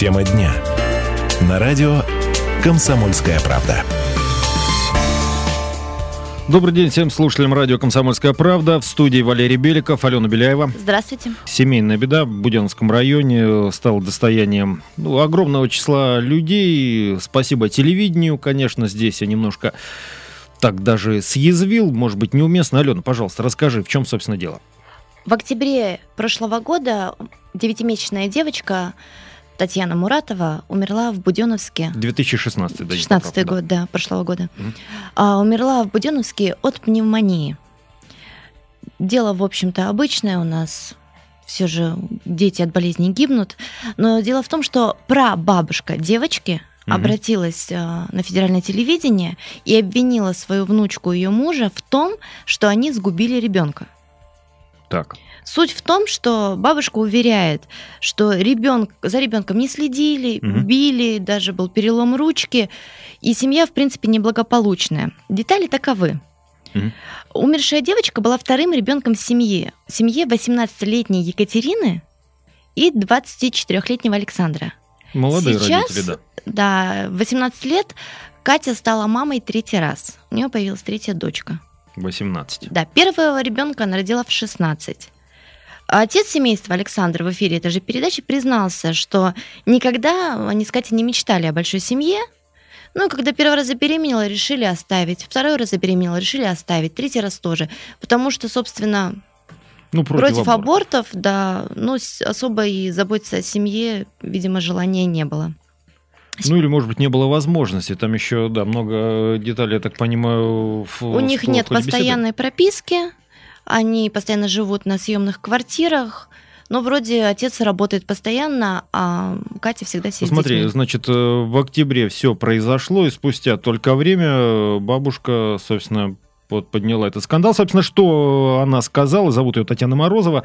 Тема дня. На радио «Комсомольская правда». Добрый день всем слушателям радио «Комсомольская правда». В студии Валерий Беликов, Алена Беляева. Здравствуйте. Семейная беда в Буденновском районе стала достоянием ну, огромного числа людей. Спасибо телевидению, конечно, здесь я немножко так даже съязвил, может быть, неуместно. Алена, пожалуйста, расскажи, в чем, собственно, дело. В октябре прошлого года девятимесячная девочка Татьяна Муратова умерла в Буденовске. 2016, да. 16 год, да. да, прошлого года. Угу. А, умерла в Буденовске от пневмонии. Дело, в общем-то, обычное у нас. Все же дети от болезни гибнут. Но дело в том, что прабабушка девочки угу. обратилась а, на федеральное телевидение и обвинила свою внучку и ее мужа в том, что они сгубили ребенка. Так. Суть в том, что бабушка уверяет, что ребенок, за ребенком не следили, угу. били, даже был перелом ручки, и семья, в принципе, неблагополучная. Детали таковы. Угу. Умершая девочка была вторым ребенком в семье. В семье 18-летней Екатерины и 24-летнего Александра. Молодые Сейчас, родители, да. Да, 18 лет Катя стала мамой третий раз. У нее появилась третья дочка. 18. Да, первого ребенка она родила в 16. Отец семейства Александр в эфире этой же передачи признался, что никогда они с Катей не мечтали о большой семье, ну, когда первый раз забеременела, решили оставить. Второй раз забеременела, решили оставить. Третий раз тоже. Потому что, собственно, ну, против, против абортов, да, ну, особо и заботиться о семье, видимо, желания не было. Ну или, может быть, не было возможности. Там еще, да, много деталей, я так понимаю. В, У них нет постоянной беседы. прописки, они постоянно живут на съемных квартирах. Но вроде отец работает постоянно, а Катя всегда сидит. Смотри, значит, э, в октябре все произошло, и спустя только время э, бабушка, собственно, вот подняла этот скандал. Собственно, что она сказала, зовут ее Татьяна Морозова.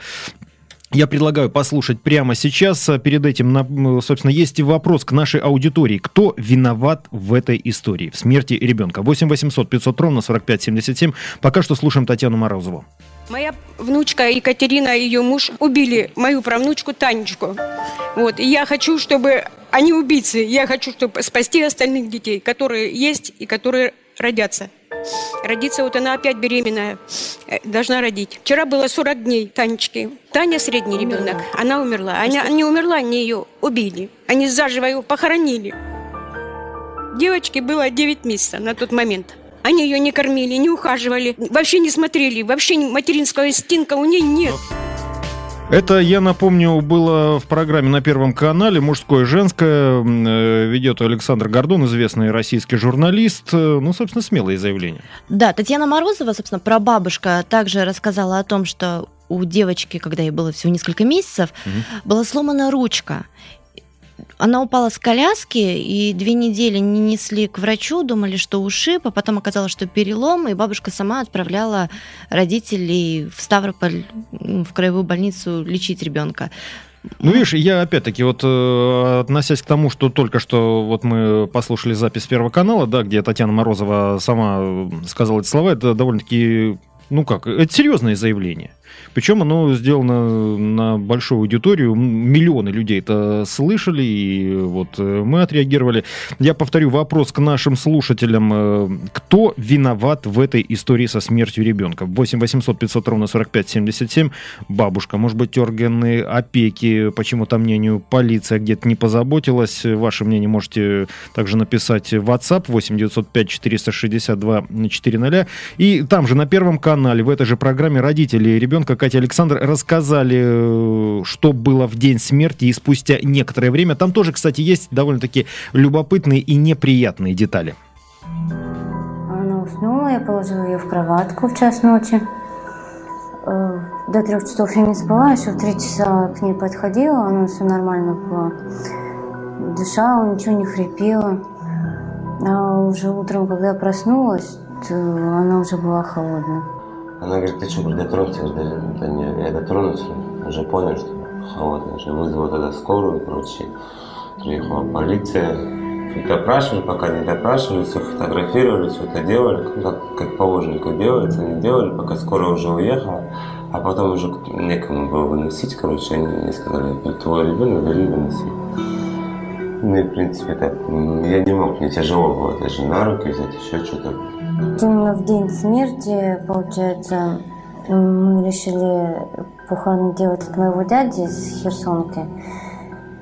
Я предлагаю послушать прямо сейчас. Перед этим, собственно, есть вопрос к нашей аудитории. Кто виноват в этой истории, в смерти ребенка? 8 800 500 ровно 45 77. Пока что слушаем Татьяну Морозову. Моя внучка Екатерина и ее муж убили мою правнучку Танечку. Вот. И я хочу, чтобы они убийцы. Я хочу, чтобы спасти остальных детей, которые есть и которые родятся. Родиться, вот она опять беременная, э, должна родить. Вчера было 40 дней Танечки. Таня средний ребенок, она умерла. Она не умерла, они ее убили. Они заживо ее похоронили. Девочке было 9 месяцев на тот момент. Они ее не кормили, не ухаживали, вообще не смотрели, вообще материнского инстинкта у нее нет. Это, я напомню, было в программе на Первом канале «Мужское и женское». Э, ведет Александр Гордон, известный российский журналист. Э, ну, собственно, смелые заявления. Да, Татьяна Морозова, собственно, прабабушка, также рассказала о том, что у девочки, когда ей было всего несколько месяцев, угу. была сломана ручка. Она упала с коляски, и две недели не несли к врачу, думали, что ушиб, а потом оказалось, что перелом, и бабушка сама отправляла родителей в Ставрополь, в краевую больницу лечить ребенка. Ну, видишь, я опять-таки вот э, относясь к тому, что только что вот мы послушали запись Первого канала, да, где Татьяна Морозова сама сказала эти слова, это довольно-таки, ну как, это серьезное заявление. Причем оно сделано на большую аудиторию, миллионы людей это слышали, и вот э, мы отреагировали. Я повторю вопрос к нашим слушателям. Э, кто виноват в этой истории со смертью ребенка? 8 800 500 ровно 45 77. Бабушка, может быть, органы опеки, почему-то мнению полиция где-то не позаботилась. Ваше мнение можете также написать в WhatsApp 8 905 462 400. И там же на Первом канале в этой же программе родители ребенка Катя и Александр рассказали, э, что было в день смерти и спустя некоторое время. Там тоже, кстати, есть довольно-таки любопытные и неприятные детали. Она уснула, я положила ее в кроватку в час ночи. Э, до трех часов я не спала, еще в три часа к ней подходила, она все нормально было. Дышала, ничего не хрипела. А уже утром, когда я проснулась, она уже была холодная. Она говорит, ты что, дотронулся? Я говорю, да, не, я дотронулся, уже понял, что холодно. Уже вызвал тогда скорую, короче, приехала полиция. Допрашивали, пока не допрашивали, все фотографировали, все это делали, ну, как, как положено, как делается, они делали, пока скорая уже уехала. А потом уже некому было выносить, короче, они мне сказали, твой ребенок, бери, выноси. Ну и, в принципе, так, я не мог, мне тяжело было даже на руки взять, еще что-то. Именно в день смерти, получается, мы решили похороны делать от моего дяди из Херсонки.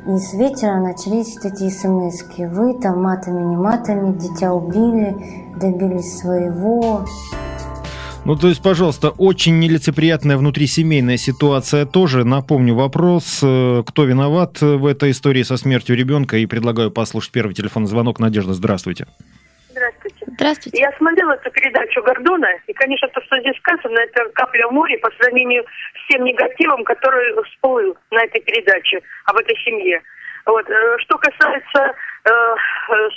И с вечера начались эти смс -ки. Вы там матами, не матами, дитя убили, добились своего. Ну, то есть, пожалуйста, очень нелицеприятная внутрисемейная ситуация тоже. Напомню вопрос, э, кто виноват в этой истории со смертью ребенка, и предлагаю послушать первый телефонный звонок. Надежда, здравствуйте. Здравствуйте. Здравствуйте. Я смотрела эту передачу Гордона, и, конечно, то, что здесь сказано, это капля в море по сравнению с тем негативом, который всплыл на этой передаче об этой семье. Вот. э, Что касается э,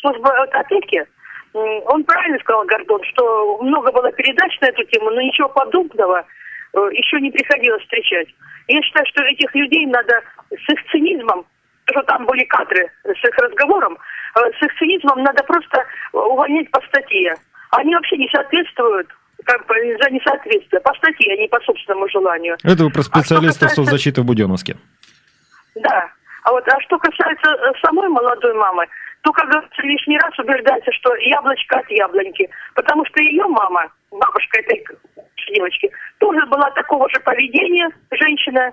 службы опеки, м, он правильно сказал, Гордон, что много было передач на эту тему, но ничего подобного э, еще не приходилось встречать. Я считаю, что этих людей надо с их цинизмом, что там были кадры с их разговором, э, с их цинизмом надо просто увольнять по статье. Они вообще не соответствуют как бы за несоответствие. По статье, а не по собственному желанию. Это вы про специалистов А касается- соцзащиты в Буденновске. Да. А вот а что касается э, самой молодой мамы, то, как говорится, лишний раз убеждается, что яблочко от яблоньки. Потому что ее мама, бабушка этой девочки, тоже была такого же поведения, женщина.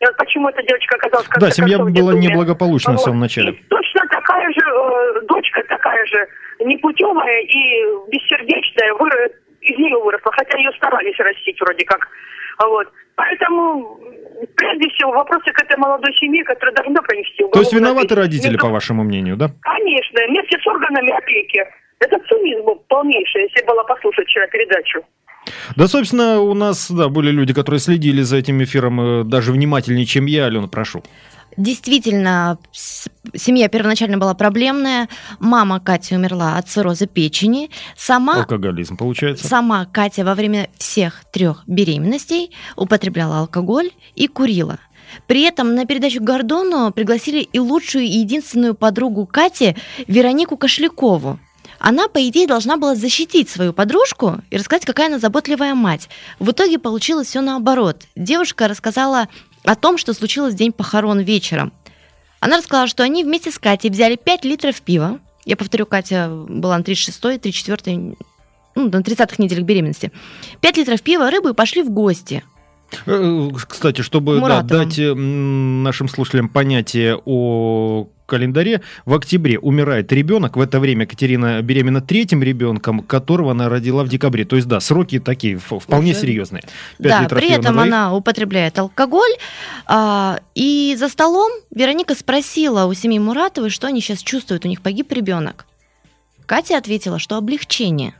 И вот почему эта девочка оказалась в конце Да, семья в была неблагополучна в Вот. самом начале. И точно такая же э, дочка, такая же непутевая и бессердечная, выра- из нее выросла, хотя ее старались растить вроде как. Вот. Поэтому, прежде всего, вопросы к этой молодой семье, которая должна понести То есть виноваты родители, Между- по вашему мнению, да? Конечно, вместе с органами опеки. Это цинизм полнейший, если была послушать вчера передачу. Да, собственно, у нас, да, были люди, которые следили за этим эфиром э, даже внимательнее, чем я. Алена, прошу. Действительно, семья первоначально была проблемная. Мама Кати умерла от цирроза печени. Сама, Алкоголизм, получается. сама Катя во время всех трех беременностей употребляла алкоголь и курила. При этом на передачу Гордону пригласили и лучшую и единственную подругу Кати Веронику Кошлякову. Она, по идее, должна была защитить свою подружку и рассказать, какая она заботливая мать. В итоге получилось все наоборот. Девушка рассказала о том, что случилось в день похорон вечером. Она рассказала, что они вместе с Катей взяли 5 литров пива. Я повторю, Катя была на 36-й, 34-й, ну, на 30-х неделях беременности. 5 литров пива, рыбы и пошли в гости. Э, Кстати, чтобы да, дать э, нашим слушателям понятие о календаре, в октябре умирает ребенок. В это время Катерина беременна третьим ребенком, которого она родила в декабре. То есть, да, сроки такие вполне Уже. серьезные. Да, при этом она употребляет алкоголь. а, и за столом Вероника спросила у семьи Муратовой, что они сейчас чувствуют. У них погиб ребенок. Катя ответила, что облегчение.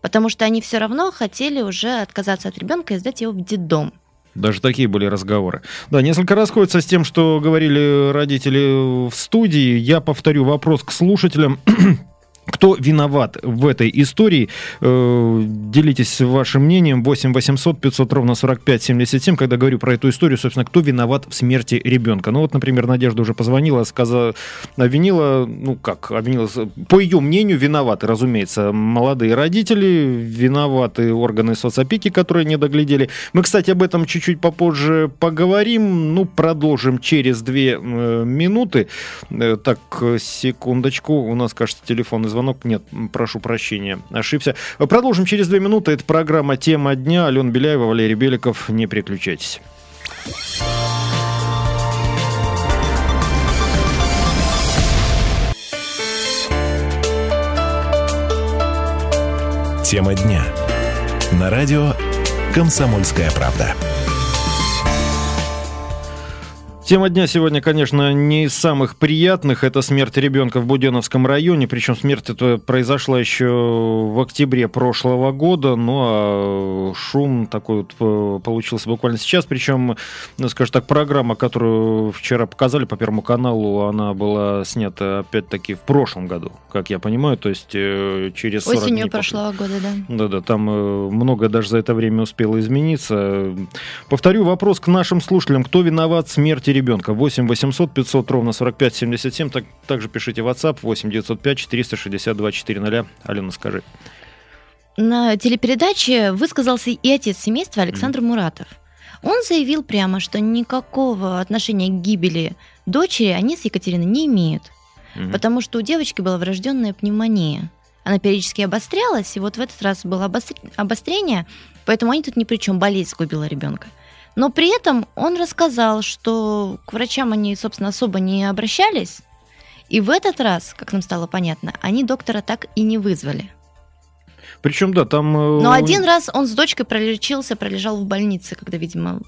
Потому что они все равно хотели уже отказаться от ребенка и сдать его в детдом. Даже такие были разговоры. Да, несколько расходится с тем, что говорили родители в студии. Я повторю вопрос к слушателям. Кто виноват в этой истории? Э, Делитесь вашим мнением. 8 800 500 ровно 45 77. Когда говорю про эту историю, собственно, кто виноват в смерти ребенка? Ну вот, например, Надежда уже позвонила, сказала, обвинила, ну как, обвинила, по ее мнению, виноваты, разумеется, молодые родители, виноваты органы соцопеки, которые не доглядели. Мы, кстати, об этом чуть-чуть попозже поговорим. Ну, продолжим через две э, минуты. Э, так, секундочку. У нас, кажется, телефонный звонок. Нет, прошу прощения, ошибся. Продолжим через две минуты. Это программа «Тема дня». Алена Беляева, Валерий Беликов. Не переключайтесь. Тема дня. На радио «Комсомольская правда». Тема дня сегодня, конечно, не из самых приятных. Это смерть ребенка в Буденовском районе. Причем смерть эта произошла еще в октябре прошлого года. Ну а шум такой вот э, получился буквально сейчас. Причем, ну, скажем так, программа, которую вчера показали по Первому каналу, она была снята опять-таки в прошлом году, как я понимаю. То есть э, через 40 Осенью дней после. прошлого года, да. Да-да, там э, многое даже за это время успело измениться. Повторю вопрос к нашим слушателям. Кто виноват в смерти ребенка? 8 800 500 ровно 45 77. Так, также пишите в WhatsApp 8 905 462 400. Алена, скажи. На телепередаче высказался и отец семейства Александр Муратов. Он заявил прямо, что никакого отношения к гибели дочери они с Екатериной не имеют. угу. потому что у девочки была врожденная пневмония. Она периодически обострялась, и вот в этот раз было обострение, поэтому они тут ни при чем, болезнь сгубила ребенка. Но при этом он рассказал, что к врачам они, собственно, особо не обращались, и в этот раз, как нам стало понятно, они доктора так и не вызвали. Причем, да, там... Э, Но один раз он с дочкой пролечился, пролежал в больнице, когда, видимо,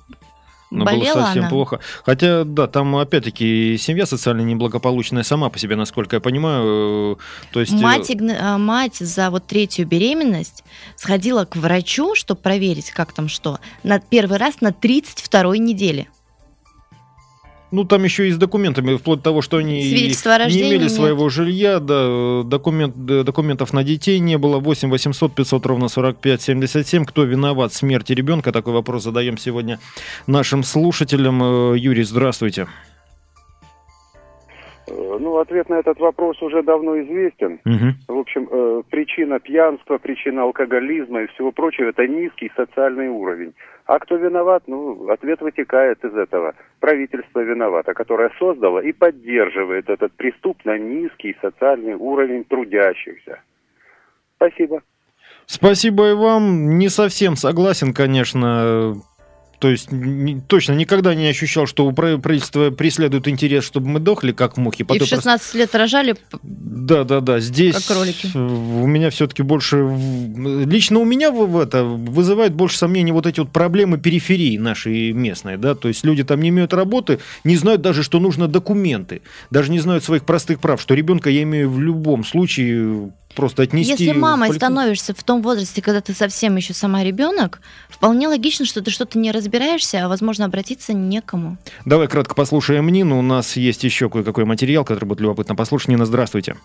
но Болела было совсем она. плохо. Хотя, да, там опять-таки семья социально неблагополучная сама по себе, насколько я понимаю. Э, то есть... мать, э, мать за вот третью беременность сходила к врачу, чтобы проверить, как там что, на первый раз на 32-й неделе. Ну, там еще и с документами, вплоть до того, что они не имели нет. своего жилья, да, документ, документов на детей не было. 8 800 500 ровно 45 77. Кто виноват в смерти ребенка? Такой вопрос задаем сегодня нашим слушателям. Э, Юрий, здравствуйте. Э, ну, ответ на этот вопрос уже давно известен. Угу. В общем, э, причина пьянства, причина алкоголизма и всего прочего – это низкий социальный уровень. А кто виноват? Ну, ответ вытекает из этого. Правительство виновато, которое создало и поддерживает этот преступно низкий социальный уровень трудящихся. Спасибо. Спасибо и вам. Не совсем согласен, конечно. То есть не, точно никогда не ощущал, что у правительства преследует интерес, чтобы мы дохли, как мухи. И в 16 просто... лет рожали Да, да, да. Здесь как кролики. у меня все-таки больше... Лично у меня в это вызывает больше сомнений вот эти вот проблемы периферии нашей местной. Да? То есть люди там не имеют работы, не знают даже, что нужно документы. Даже не знают своих простых прав, что ребенка я имею в любом случае просто отнести. Если мамой становишься в том возрасте, когда ты совсем еще сама ребенок, вполне логично, что ты что-то не разбираешься, а возможно обратиться некому. Давай кратко послушаем Нину. У нас есть еще кое-какой материал, который будет любопытно послушать. Нина, здравствуйте.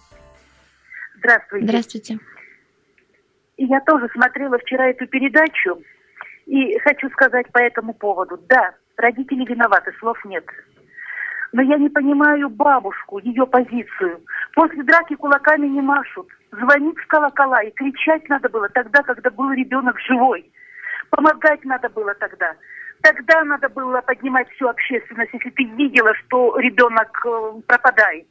Здравствуйте. Здравствуйте. Я тоже смотрела вчера эту передачу и хочу сказать по этому поводу. Да, родители виноваты, слов нет. Но я не понимаю бабушку, ее позицию. После драки кулаками не машут. Звонить в колокола и кричать надо было тогда, когда был ребенок живой. Помогать надо было тогда. Тогда надо было поднимать всю общественность, если ты видела, что ребенок э, пропадает.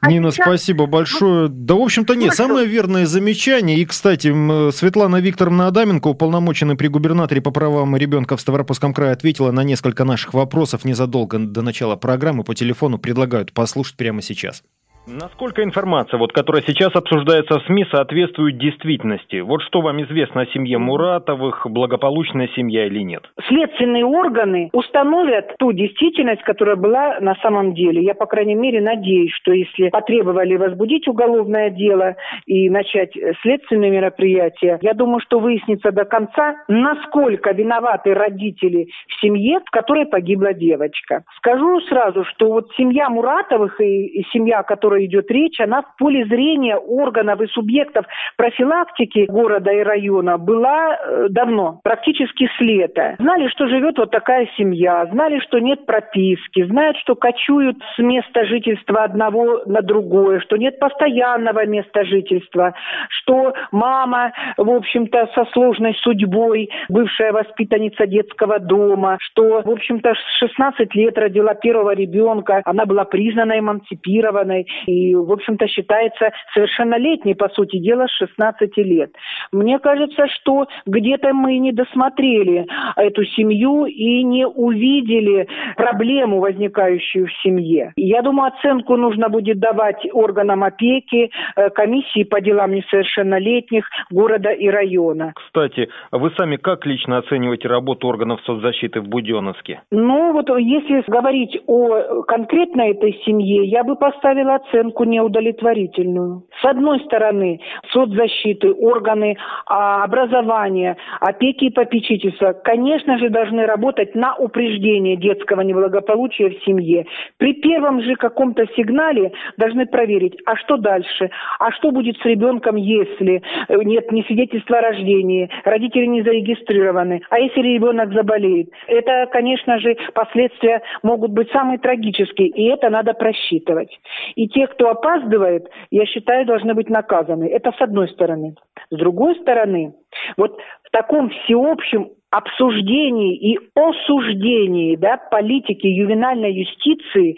А Нина, сейчас... спасибо большое. Да, в общем-то, нет, ну, самое верное замечание. И, кстати, Светлана Викторовна Адаменко, уполномоченная при губернаторе по правам ребенка в Ставропольском крае, ответила на несколько наших вопросов незадолго до начала программы по телефону. Предлагают послушать прямо сейчас. Насколько информация, вот, которая сейчас обсуждается в СМИ, соответствует действительности? Вот что вам известно о семье Муратовых, благополучная семья или нет? Следственные органы установят ту действительность, которая была на самом деле. Я, по крайней мере, надеюсь, что если потребовали возбудить уголовное дело и начать следственные мероприятия, я думаю, что выяснится до конца, насколько виноваты родители в семье, в которой погибла девочка. Скажу сразу, что вот семья Муратовых и, и семья, которая которой идет речь, она в поле зрения органов и субъектов профилактики города и района была э, давно, практически с лета. Знали, что живет вот такая семья, знали, что нет прописки, знают, что кочуют с места жительства одного на другое, что нет постоянного места жительства, что мама, в общем-то, со сложной судьбой, бывшая воспитанница детского дома, что, в общем-то, с 16 лет родила первого ребенка, она была признана эмансипированной, и, в общем-то, считается совершеннолетней, по сути дела, с 16 лет. Мне кажется, что где-то мы не досмотрели эту семью и не увидели проблему, возникающую в семье. Я думаю, оценку нужно будет давать органам опеки, э, комиссии по делам несовершеннолетних города и района. Кстати, вы сами как лично оцениваете работу органов соцзащиты в Буденновске? Ну, вот если говорить о конкретно этой семье, я бы поставила оценку неудовлетворительную. С одной стороны, соцзащиты, органы а, образования, опеки и попечительства, конечно же, должны работать на упреждение детского неблагополучия в семье. При первом же каком-то сигнале должны проверить, а что дальше, а что будет с ребенком, если э, нет ни свидетельства о рождении, родители не зарегистрированы, а если ребенок заболеет. Это, конечно же, последствия могут быть самые трагические, и это надо просчитывать. И те, кто опаздывает, я считаю, должны быть наказаны. Это с одной стороны. С другой стороны, вот в таком всеобщем обсуждении и осуждении да, политики ювенальной юстиции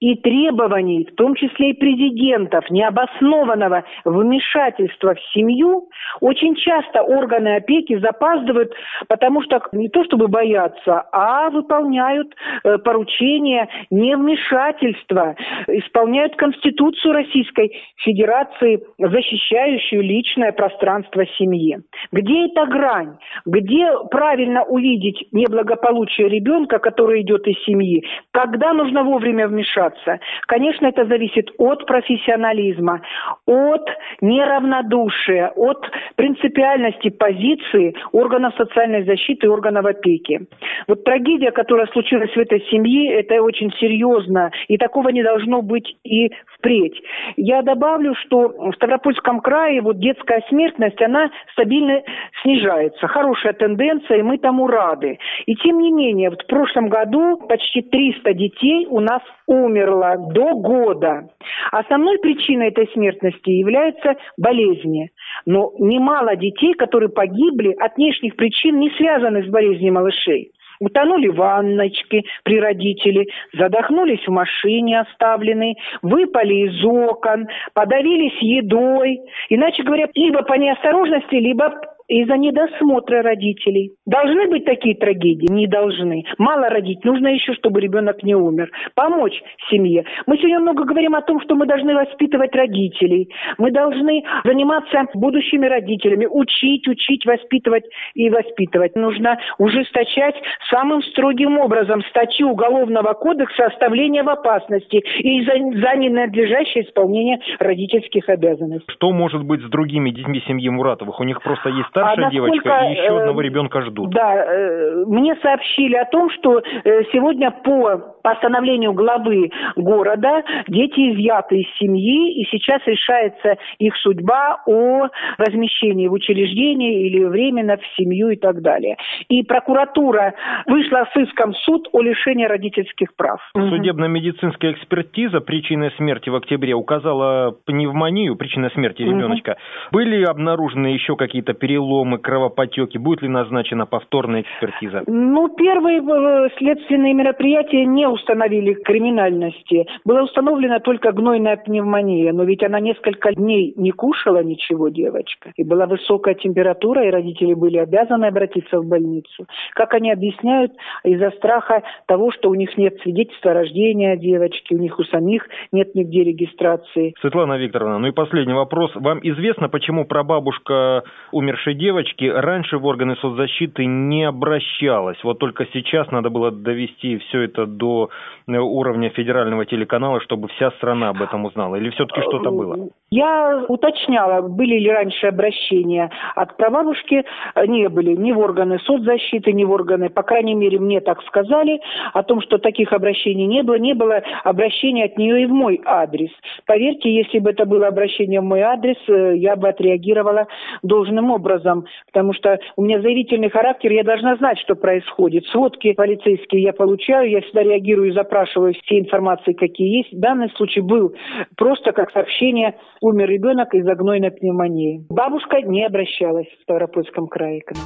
и требований, в том числе и президентов, необоснованного вмешательства в семью, очень часто органы опеки запаздывают, потому что не то чтобы боятся, а выполняют э, поручения невмешательства, исполняют Конституцию Российской Федерации, защищающую личное пространство семьи. Где эта грань? Где правильно увидеть неблагополучие ребенка, который идет из семьи? Когда нужно вовремя вмешаться? Конечно, это зависит от профессионализма, от неравнодушия, от принципиальности позиции органов социальной защиты и органов опеки. Вот трагедия, которая случилась в этой семье, это очень серьезно, и такого не должно быть и впредь. Я добавлю, что в Ставропольском крае вот детская смертность, она стабильно снижается. Хорошая тенденция, мы тому рады. И тем не менее, в прошлом году почти 300 детей у нас умерло до года. Основной причиной этой смертности являются болезни. Но немало детей, которые погибли от внешних причин, не связанных с болезнью малышей. Утонули ванночки при родителе, задохнулись в машине оставленной, выпали из окон, подавились едой. Иначе говоря, либо по неосторожности, либо из-за недосмотра родителей. Должны быть такие трагедии? Не должны. Мало родить, нужно еще, чтобы ребенок не умер. Помочь семье. Мы сегодня много говорим о том, что мы должны воспитывать родителей. Мы должны заниматься будущими родителями, учить, учить, воспитывать и воспитывать. Нужно ужесточать самым строгим образом статью Уголовного кодекса оставления в опасности и за, за ненадлежащее исполнение родительских обязанностей. Что может быть с другими детьми семьи Муратовых? У них просто есть старшая а девочка и еще одного э, ребенка ждут. Да, э, мне сообщили о том, что э, сегодня по постановлению главы города дети изъяты из семьи, и сейчас решается их судьба о размещении в учреждении или временно в семью и так далее. И прокуратура вышла с иском в суд о лишении родительских прав. Судебно-медицинская экспертиза причины смерти в октябре указала пневмонию, причина смерти ребеночка. Угу. Были обнаружены еще какие-то переломы переломы, кровопотеки? Будет ли назначена повторная экспертиза? Ну, первые э, следственные мероприятия не установили криминальности. Была установлена только гнойная пневмония, но ведь она несколько дней не кушала ничего, девочка. И была высокая температура, и родители были обязаны обратиться в больницу. Как они объясняют, из-за страха того, что у них нет свидетельства рождения девочки, у них у самих нет нигде регистрации. Светлана Викторовна, ну и последний вопрос. Вам известно, почему прабабушка умершей нашей девочки раньше в органы соцзащиты не обращалась. Вот только сейчас надо было довести все это до э, уровня федерального телеканала, чтобы вся страна об этом узнала. Или все-таки что-то было? Я уточняла, были ли раньше обращения от прабабушки. Не были ни в органы соцзащиты, ни в органы, по крайней мере, мне так сказали, о том, что таких обращений не было. Не было обращения от нее и в мой адрес. Поверьте, если бы это было обращение в мой адрес, э, я бы отреагировала должным образом потому что у меня заявительный характер, я должна знать, что происходит. Сводки полицейские я получаю, я всегда реагирую и запрашиваю все информации, какие есть. Данный случай был просто как сообщение «умер ребенок из-за гнойной пневмонии». Бабушка не обращалась в Ставропольском крае к нам.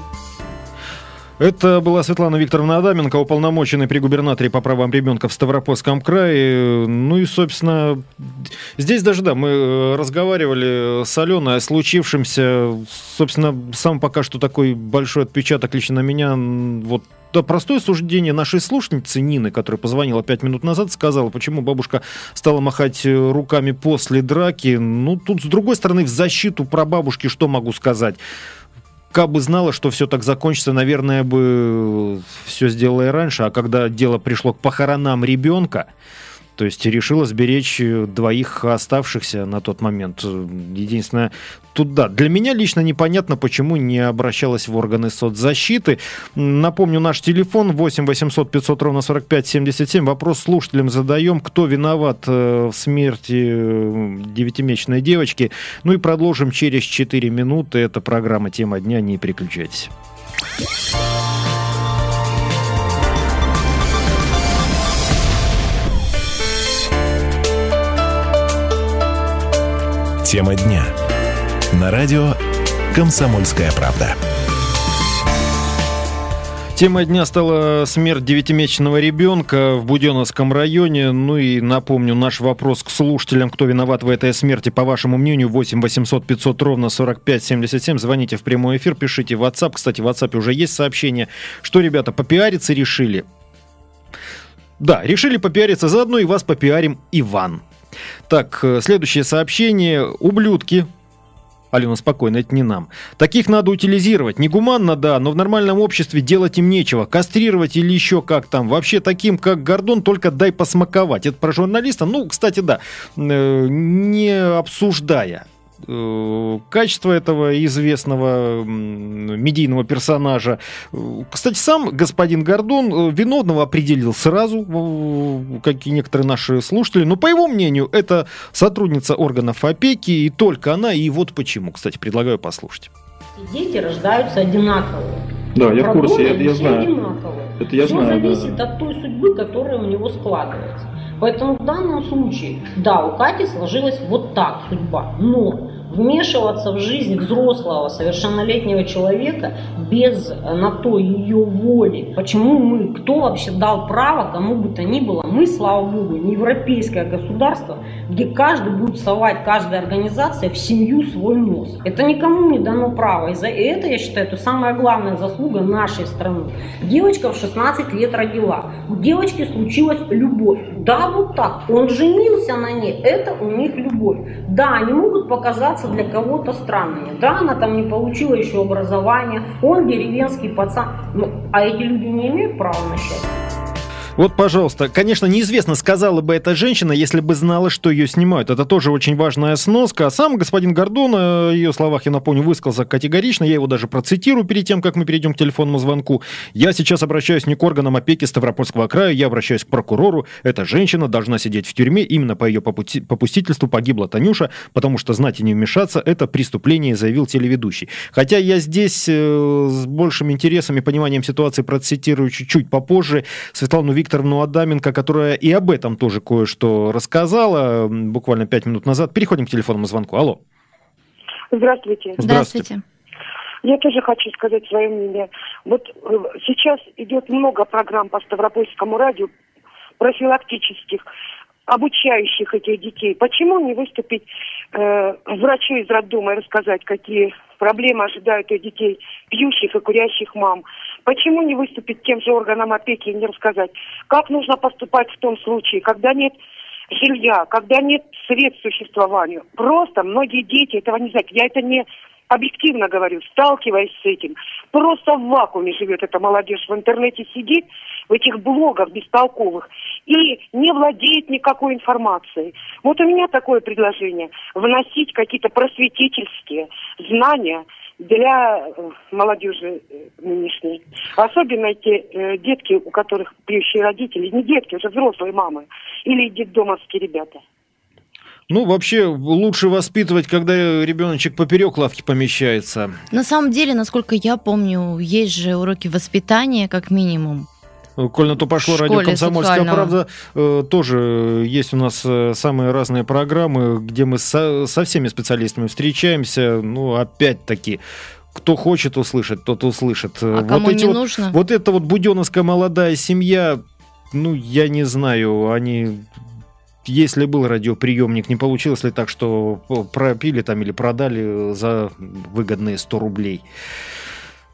Это была Светлана Викторовна Адаменко, уполномоченный при губернаторе по правам ребенка в Ставропольском крае. Ну и, собственно, здесь даже, да, мы э, разговаривали с Аленой о случившемся. Собственно, сам пока что такой большой отпечаток лично на меня, вот да, простое суждение нашей слушницы Нины, которая позвонила пять минут назад, сказала, почему бабушка стала махать э, руками после драки. Ну, тут, с другой стороны, в защиту про бабушки что могу сказать? Как бы знала, что все так закончится, наверное, бы все сделала и раньше. А когда дело пришло к похоронам ребенка, то есть решила сберечь э, двоих оставшихся на тот момент. Единственное, тут да, для меня лично непонятно, почему не обращалась в органы соцзащиты. Напомню, наш телефон 8 800 500 ровно 45 77. Вопрос слушателям задаем, кто виноват э, в смерти э, девятимесячной девочки. Ну и продолжим через 4 минуты. Это программа «Тема дня». Не переключайтесь. Тема дня. На радио «Комсомольская правда». Тема дня стала смерть девятимесячного ребенка в Буденовском районе. Ну и напомню, наш вопрос к слушателям, кто виноват в этой смерти, по вашему мнению, 8 800 500 ровно 45 77. Звоните в прямой эфир, пишите в WhatsApp. Кстати, в WhatsApp уже есть сообщение, что ребята попиариться решили. Да, решили попиариться, заодно и вас попиарим Иван. Так, э, следующее сообщение. Ублюдки Алена, спокойно, это не нам. Таких надо утилизировать. Негуманно, да, но в нормальном обществе делать им нечего. Кастрировать или еще как там. Вообще таким, как Гордон, только дай посмаковать. Это про журналиста. Ну, кстати, да, э, не обсуждая качество этого известного медийного персонажа. Кстати, сам господин Гордон э, виновного определил сразу, как и некоторые наши слушатели, но по его мнению, это сотрудница органов опеки, и только она, и вот почему. Кстати, предлагаю послушать. Дети рождаются одинаковые. Да, я в курсе, я, я знаю. Одинаковые. Это я Все знаю, зависит да. от той судьбы, которая у него складывается. Поэтому в данном случае, да, у Кати сложилась вот так судьба, но вмешиваться в жизнь взрослого, совершеннолетнего человека без э, на то ее воли. Почему мы, кто вообще дал право кому бы то ни было? Мы, слава богу, не европейское государство, где каждый будет совать, каждая организация в семью свой нос. Это никому не дано право. И за это, я считаю, это самая главная заслуга нашей страны. Девочка в 16 лет родила. У девочки случилась любовь. Да, вот так. Он женился на ней. Это у них любовь. Да, они могут показаться для кого-то странными. Да, она там не получила еще образование, он деревенский пацан. Ну, а эти люди не имеют права на счастье. Вот, пожалуйста, конечно, неизвестно, сказала бы эта женщина, если бы знала, что ее снимают. Это тоже очень важная сноска. А сам господин Гордон, о ее словах, я напомню, высказался категорично. Я его даже процитирую перед тем, как мы перейдем к телефонному звонку. Я сейчас обращаюсь не к органам опеки Ставропольского края, я обращаюсь к прокурору. Эта женщина должна сидеть в тюрьме. Именно по ее попустительству погибла Танюша, потому что знать и не вмешаться – это преступление, заявил телеведущий. Хотя я здесь э, с большим интересом и пониманием ситуации процитирую чуть-чуть попозже Светлану Викторовну Викторовну Адаменко, которая и об этом тоже кое-что рассказала буквально пять минут назад. Переходим к телефонному звонку. Алло. Здравствуйте. Здравствуйте. Я тоже хочу сказать свое мнение. Вот э, сейчас идет много программ по Ставропольскому радио профилактических, обучающих этих детей. Почему не выступить э, врачу из роддома и рассказать, какие проблемы ожидают у детей, пьющих и курящих мам? Почему не выступить тем же органам опеки и не рассказать, как нужно поступать в том случае, когда нет жилья, когда нет средств к существованию? Просто многие дети этого не знают. Я это не объективно говорю, сталкиваясь с этим, просто в вакууме живет эта молодежь, в интернете сидит, в этих блогах бестолковых, и не владеет никакой информацией. Вот у меня такое предложение, вносить какие-то просветительские знания для э, молодежи э, нынешней. Особенно те э, детки, у которых пьющие родители, не детки, уже взрослые мамы, или детдомовские ребята. Ну, вообще, лучше воспитывать, когда ребеночек поперек лавки помещается. На самом деле, насколько я помню, есть же уроки воспитания, как минимум. Коль на то пошло, радио «Комсомольская правда». Э, тоже есть у нас э, самые разные программы, где мы со, со всеми специалистами встречаемся. Ну, опять-таки, кто хочет услышать, тот услышит. А вот кому не вот, нужно? Вот эта вот буденовская молодая семья, ну, я не знаю, они если был радиоприемник, не получилось ли так, что пропили там или продали за выгодные 100 рублей?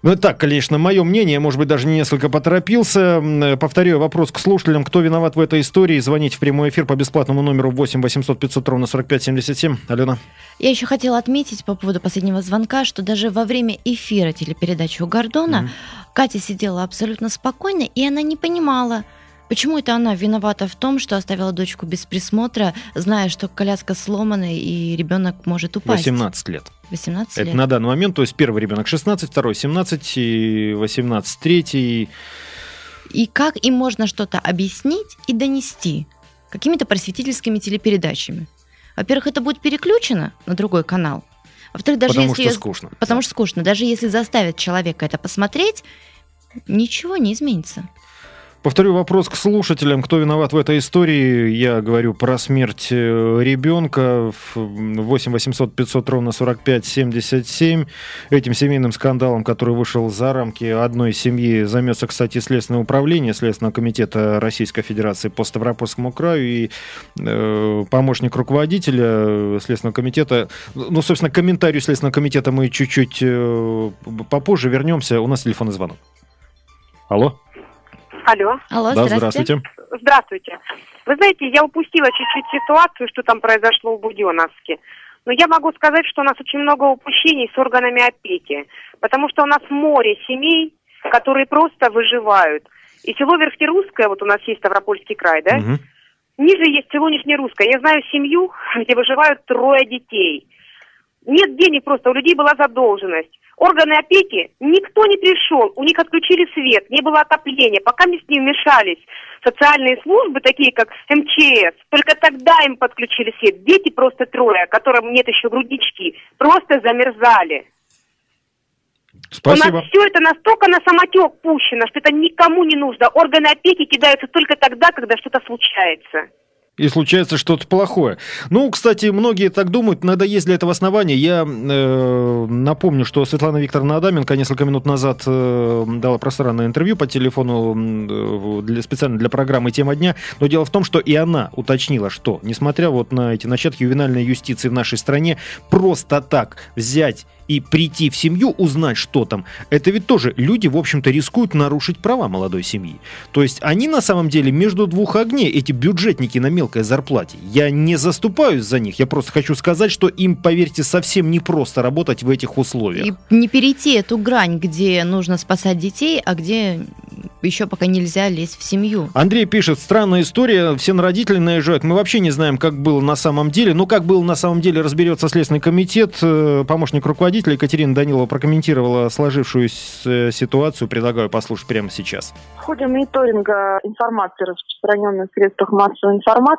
Ну, это так, конечно, мое мнение, может быть, даже несколько поторопился. Повторяю вопрос к слушателям. Кто виноват в этой истории? Звоните в прямой эфир по бесплатному номеру 8 800 500 ровно 45 77. Алена. Я еще хотела отметить по поводу последнего звонка, что даже во время эфира телепередачи у Гордона mm-hmm. Катя сидела абсолютно спокойно, и она не понимала, Почему это она виновата в том, что оставила дочку без присмотра, зная, что коляска сломана и ребенок может упасть? 18 лет. 18 лет. Это на данный момент, то есть первый ребенок 16, второй 17, и 18, третий. И как им можно что-то объяснить и донести? Какими-то просветительскими телепередачами. Во-первых, это будет переключено на другой канал. Во-вторых, даже потому если... что скучно. Потому что скучно. Даже если заставят человека это посмотреть, ничего не изменится. Повторю вопрос к слушателям. Кто виноват в этой истории? Я говорю про смерть ребенка. 8 800 500 ровно 45 77. Этим семейным скандалом, который вышел за рамки одной семьи, займется, кстати, Следственное управление Следственного комитета Российской Федерации по Ставропольскому краю и э, помощник руководителя Следственного комитета. Ну, собственно, комментарию Следственного комитета мы чуть-чуть э, попозже вернемся. У нас телефонный звонок. Алло. Алло. Алло, да, здравствуйте. здравствуйте. Здравствуйте. Вы знаете, я упустила чуть-чуть ситуацию, что там произошло в Буденовске. Но я могу сказать, что у нас очень много упущений с органами опеки. Потому что у нас море семей, которые просто выживают. И село Верхнерусское, вот у нас есть Ставропольский край, да? Мгм. Ниже есть село Нижнерусское. Я знаю семью, где выживают трое детей. Нет денег просто, у людей была задолженность. Органы опеки, никто не пришел, у них отключили свет, не было отопления. Пока мы с ним вмешались социальные службы, такие как МЧС, только тогда им подключили свет. Дети просто трое, которым нет еще груднички, просто замерзали. У Спасибо. нас все это настолько на самотек пущено, что это никому не нужно. Органы опеки кидаются только тогда, когда что-то случается. И случается что-то плохое. Ну, кстати, многие так думают, иногда есть для этого основания. Я э, напомню, что Светлана Викторовна Адаменко несколько минут назад э, дала пространное интервью по телефону э, для, специально для программы «Тема дня». Но дело в том, что и она уточнила, что, несмотря вот на эти начатки ювенальной юстиции в нашей стране, просто так взять и прийти в семью, узнать, что там, это ведь тоже люди, в общем-то, рискуют нарушить права молодой семьи. То есть они на самом деле между двух огней, эти бюджетники на мелкой зарплате. Я не заступаюсь за них, я просто хочу сказать, что им, поверьте, совсем непросто работать в этих условиях. И не перейти эту грань, где нужно спасать детей, а где еще пока нельзя лезть в семью. Андрей пишет, странная история, все на родителей наезжают. Мы вообще не знаем, как было на самом деле. Ну, как было на самом деле, разберется Следственный комитет. Э, Помощник руководителя Екатерина Данилова прокомментировала сложившуюся ситуацию. Предлагаю послушать прямо сейчас. В ходе мониторинга информации, распространенной в средствах массовой информации,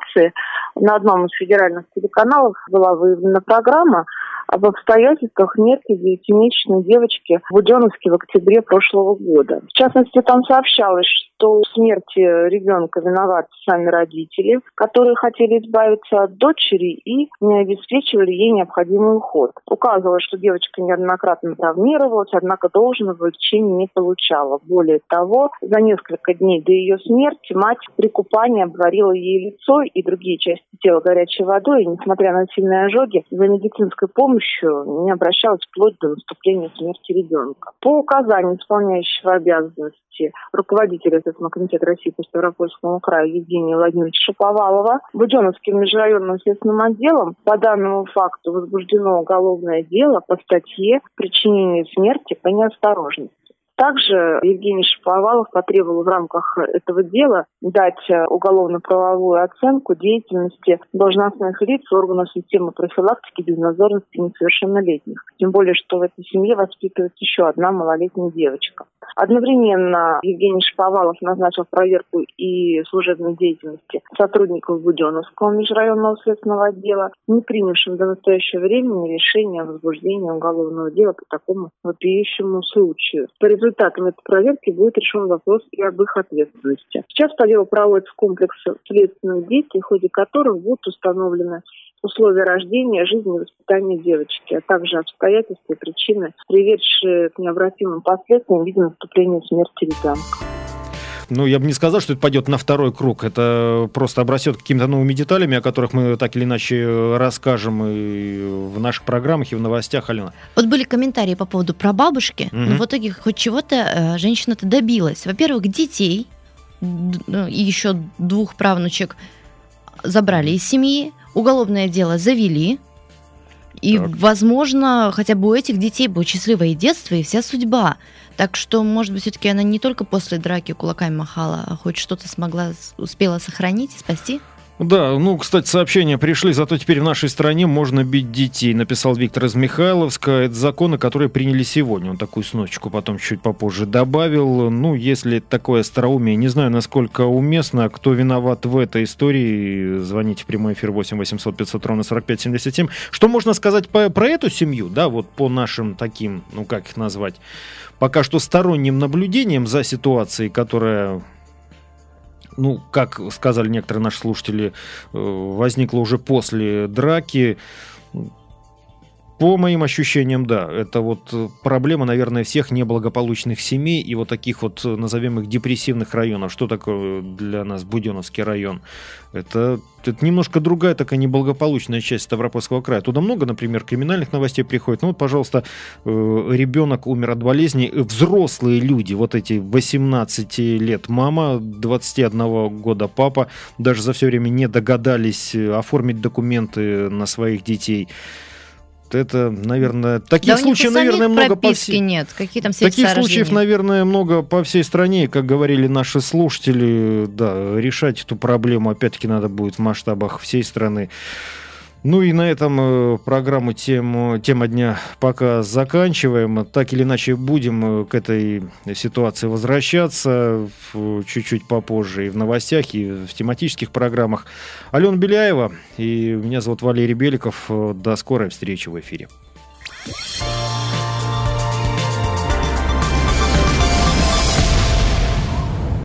на одном из федеральных телеканалов была выявлена программа об обстоятельствах смерти девятимесячной девочки в Буденновске в октябре прошлого года. В частности, там сообщалось, что в смерти ребенка виноваты сами родители, которые хотели избавиться от дочери и не обеспечивали ей необходимый уход. Указывалось, что девочка неоднократно травмировалась, однако должного лечения не получала. Более того, за несколько дней до ее смерти мать при купании обварила ей лицо и другие части тела горячей водой, и, несмотря на сильные ожоги, за медицинской помощью не обращалась вплоть до наступления смерти ребенка. По указанию исполняющего обязанности руководителя Следственного комитета России по Ставропольскому краю Евгения Владимировича Шаповалова, Буденновским межрайонным следственным отделом по данному факту возбуждено уголовное дело по статье «Причинение смерти по неосторожности». Также Евгений Шаповалов потребовал в рамках этого дела дать э, уголовно-правовую оценку деятельности должностных лиц органов системы профилактики безнадзорности несовершеннолетних. Тем более, что в этой семье воспитывается еще одна малолетняя девочка. Одновременно Евгений Шаповалов назначил проверку и служебной деятельности сотрудников Буденовского межрайонного следственного отдела, не принявшим до настоящего времени решение о возбуждении уголовного дела по такому вопиющему случаю. По результатам этой проверки будет решен вопрос и об их ответственности. Сейчас по делу проводится комплекс следственных действий, в ходе которых будут установлены условия рождения, жизни и воспитания девочки, а также обстоятельства и причины, приведшие к необратимым последствиям в виде наступления смерти ребенка. Ну, я бы не сказал, что это пойдет на второй круг. Это просто обрастет какими-то новыми деталями, о которых мы так или иначе расскажем и в наших программах, и в новостях, Алена. Вот были комментарии по поводу прабабушки, Мгм. но в итоге хоть чего-то э, женщина-то добилась. Во-первых, детей ну, и еще двух правнучек забрали из семьи, уголовное дело завели, и, Так. возможно, хотя бы у этих детей будет счастливое детство и вся судьба. Так что, может быть, все-таки она не только после драки кулаками махала, а хоть что-то смогла, успела сохранить и спасти. Да, ну, кстати, сообщения пришли, зато теперь в нашей стране можно бить детей, написал Виктор из Михайловска. Это законы, которые приняли сегодня. Он такую сночку потом чуть попозже добавил. Ну, если такое остроумие, не знаю, насколько уместно, кто виноват в этой истории, звоните в прямой эфир 8 800 500 ровно 45 77. Что можно сказать по- про эту семью, да, вот по нашим таким, ну, как их назвать, пока что сторонним наблюдением за ситуацией, которая ну, как сказали некоторые наши слушатели, э, возникло уже после драки. По моим ощущениям, да, это вот э, проблема, наверное, всех неблагополучных семей и вот таких вот, э, назовем их, депрессивных районов. Что такое для нас Буденовский район? Это, это немножко другая такая неблагополучная часть Ставропольского края. Туда много, например, криминальных новостей приходит. Ну вот, пожалуйста, э, ребенок умер от болезни. Взрослые люди, вот эти 18 лет мама, 21 года папа, даже за все время не догадались оформить документы на своих детей это, наверное, таких да случаев, наверное, много по всей... нет. Какие там Таких случаев, наверное, много по всей стране. как говорили наши слушатели, да, решать эту проблему, опять-таки, надо будет в масштабах всей страны. Ну и на этом э, программу тему, тема дня пока заканчиваем. Так или иначе будем э, к этой ситуации возвращаться чуть-чуть попозже и в новостях, и в тематических программах. Алена Беляева и меня зовут Валерий Беликов. До скорой встречи в эфире.